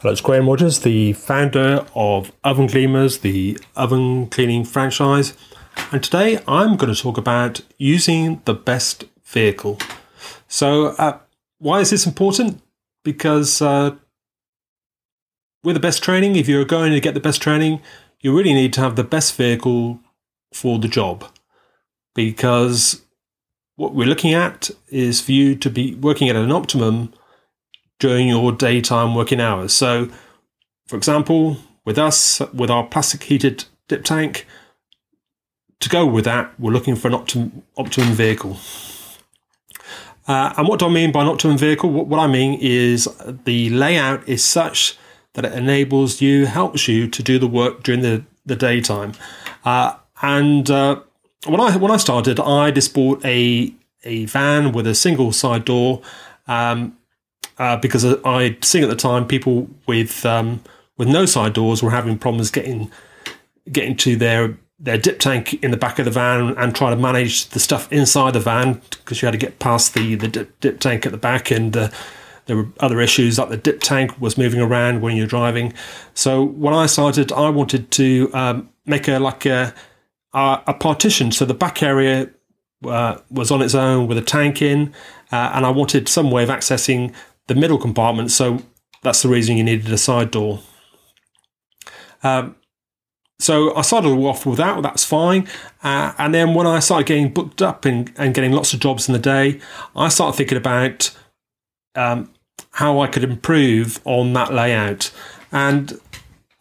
Hello, it's Graham Rogers, the founder of Oven Cleaners, the oven cleaning franchise. And today I'm going to talk about using the best vehicle. So, uh, why is this important? Because uh, with the best training, if you're going to get the best training, you really need to have the best vehicle for the job. Because what we're looking at is for you to be working at an optimum during your daytime working hours. So, for example, with us, with our plastic heated dip tank, to go with that, we're looking for an optimum, optimum vehicle. Uh, and what do I mean by an optimum vehicle? What, what, I mean is the layout is such that it enables you, helps you to do the work during the, the daytime. Uh, and uh, when I when I started, I just bought a a van with a single side door. Um, uh, because I'd seen at the time people with um, with no side doors were having problems getting getting to their their dip tank in the back of the van and trying to manage the stuff inside the van because you had to get past the the dip, dip tank at the back and uh, there were other issues like the dip tank was moving around when you're driving. So when I started, I wanted to um, make a like a, a, a partition so the back area uh, was on its own with a tank in, uh, and I wanted some way of accessing the middle compartment. So that's the reason you needed a side door. Um, so I started off with that. That's fine. Uh, and then when I started getting booked up and, and, getting lots of jobs in the day, I started thinking about um, how I could improve on that layout. And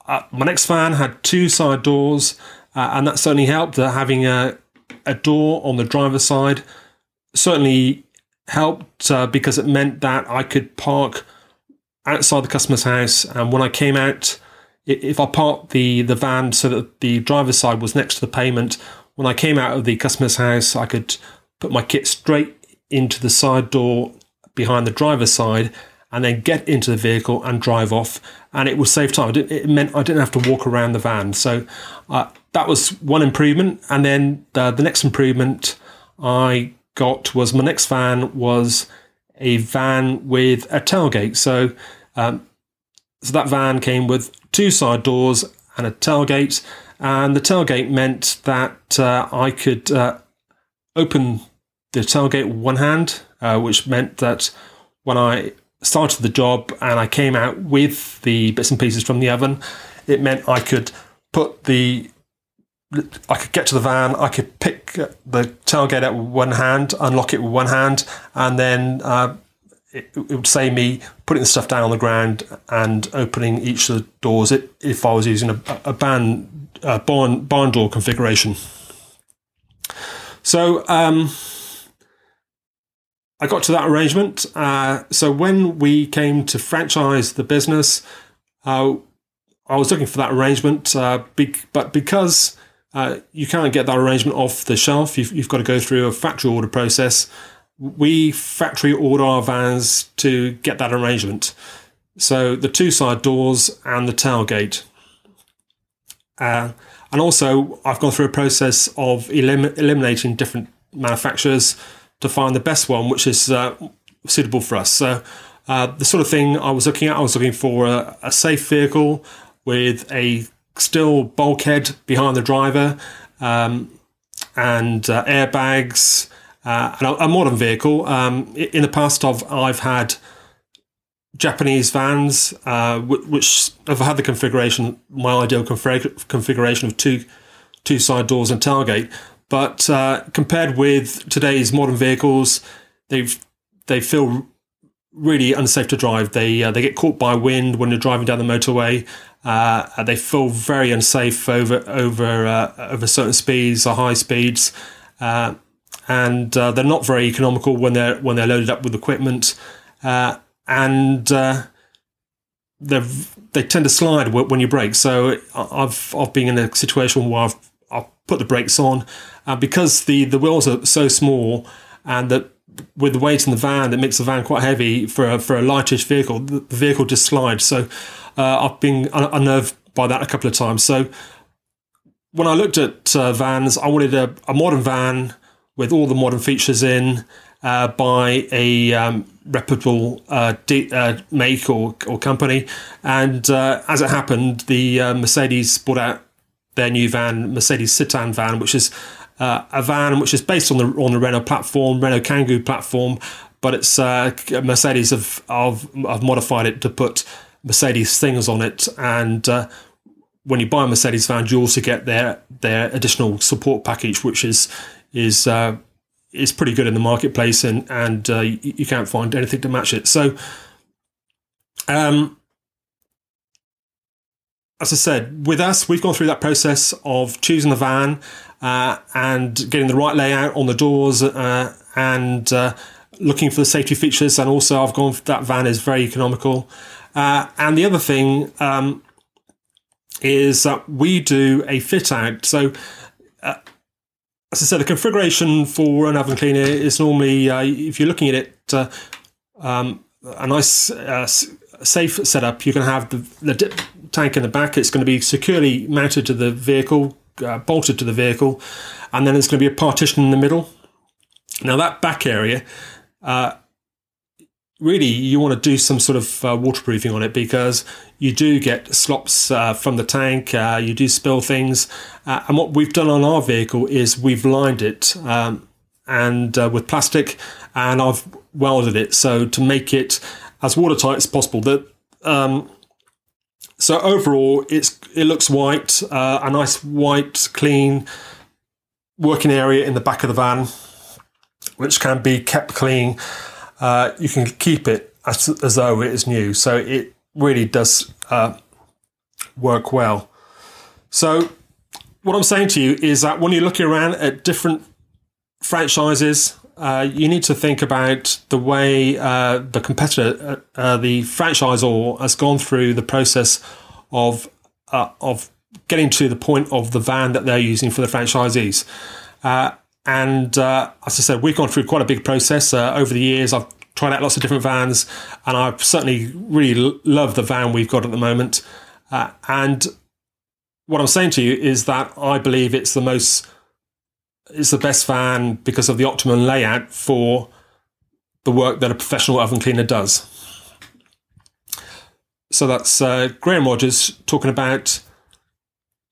uh, my next van had two side doors, uh, and that certainly helped. Having a, a door on the driver's side certainly helped uh, because it meant that I could park outside the customer's house. And when I came out, if I parked the, the van so that the driver's side was next to the payment, when I came out of the customer's house, I could put my kit straight into the side door behind the driver's side and then get into the vehicle and drive off. And it was save time. It meant I didn't have to walk around the van. So uh, that was one improvement. And then the, the next improvement, I got was my next van was a van with a tailgate. So, um, so that van came with two side doors and a tailgate, and the tailgate meant that uh, I could uh, open the tailgate with one hand, uh, which meant that when I started the job and I came out with the bits and pieces from the oven, it meant I could put the I could get to the van, I could pick the tailgate out with one hand, unlock it with one hand, and then uh, it, it, would save me putting the stuff down on the ground and opening each of the doors if I was using a, a ban, a barn, barn door configuration. So um, I got to that arrangement. Uh, so when we came to franchise the business, uh, I was looking for that arrangement, uh, but because uh, you can't get that arrangement off the shelf. You've, you've got to go through a factory order process. We factory order our vans to get that arrangement. So the two side doors and the tailgate. Uh, and also, I've gone through a process of elim- eliminating different manufacturers to find the best one, which is uh, suitable for us. So, uh, the sort of thing I was looking at, I was looking for a, a safe vehicle with a still bulkhead behind the driver um, and uh, airbags uh, and a, a, modern vehicle. Um, in the past, I've, I've had Japanese vans uh, which have had the configuration, my ideal config- configuration of two two side doors and tailgate. But uh, compared with today's modern vehicles, they've they feel really unsafe to drive. They uh, they get caught by wind when you're driving down the motorway. Uh, they feel very unsafe over over uh, over certain speeds or high speeds, uh, and uh, they're not very economical when they're when they're loaded up with equipment, uh, and they they tend to slide when you brake. So I've I've been in a situation where I've I've put the brakes on, because the the wheels are so small, and that with the weight in the van that makes the van quite heavy for a, for a lightish vehicle, the vehicle just slides. So uh, I've been unnerved by that a couple of times. So when I looked at uh, vans, I wanted a, a, modern van with all the modern features in, uh, by a um, reputable uh, de- uh, make or, or company. And uh, as it happened, the Mercedes brought out their new van, Mercedes Citan van, which is uh, a van which is based on the on the Renault platform, Renault Kangoo platform, but it's Mercedes have, have, have modified it to put Mercedes things on it and when you buy a Mercedes van, you also get their their additional support package, which is is uh, is pretty good in the marketplace, and and uh, you, you, can't find anything to match it. So, um, as I said, with us, we've gone through that process of choosing the van uh, and getting the right layout on the doors uh, and uh, looking for the safety features. And also, I've gone that van is very economical. Uh, and the other thing. Um, is that we do a fit out. So, uh, as I said, the configuration for an oven cleaner is normally, if you're looking at it, um, a nice safe setup. You can have the, the dip tank in the back. It's going to be securely mounted to the vehicle, uh, bolted to the vehicle, and then there's going to be a partition in the middle. Now that back area uh, really you want to do some sort of uh, waterproofing on it because you do get slops uh, from the tank, uh, you do spill things. Uh, and what we've done on our vehicle is we've lined it um, and with plastic and I've welded it so to make it as watertight as possible. That um, so overall, it's it looks white, uh, a nice white, clean working area in the back of the van, which can be kept clean uh, you can keep it as, as, though it is new. So it really does uh, work well. So what I'm saying to you is that when you're looking around at different franchises, uh, you need to think about the way uh, the competitor, uh, uh, the franchisor, has gone through the process of of getting to the point of the van that they're using for the franchisees. And uh, as I said, we've gone through quite a big process uh, over the years. I've tried out lots of different vans, and I certainly really love the van we've got at the moment. Uh, and what I'm saying to you is that I believe it's the most, it's the best van because of the optimum layout for the work that a professional oven cleaner does. So that's uh, Graham Rogers talking about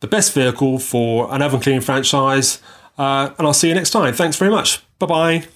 the best vehicle for an oven cleaning franchise uh, and I'll see you next time. Thanks very much. Bye bye.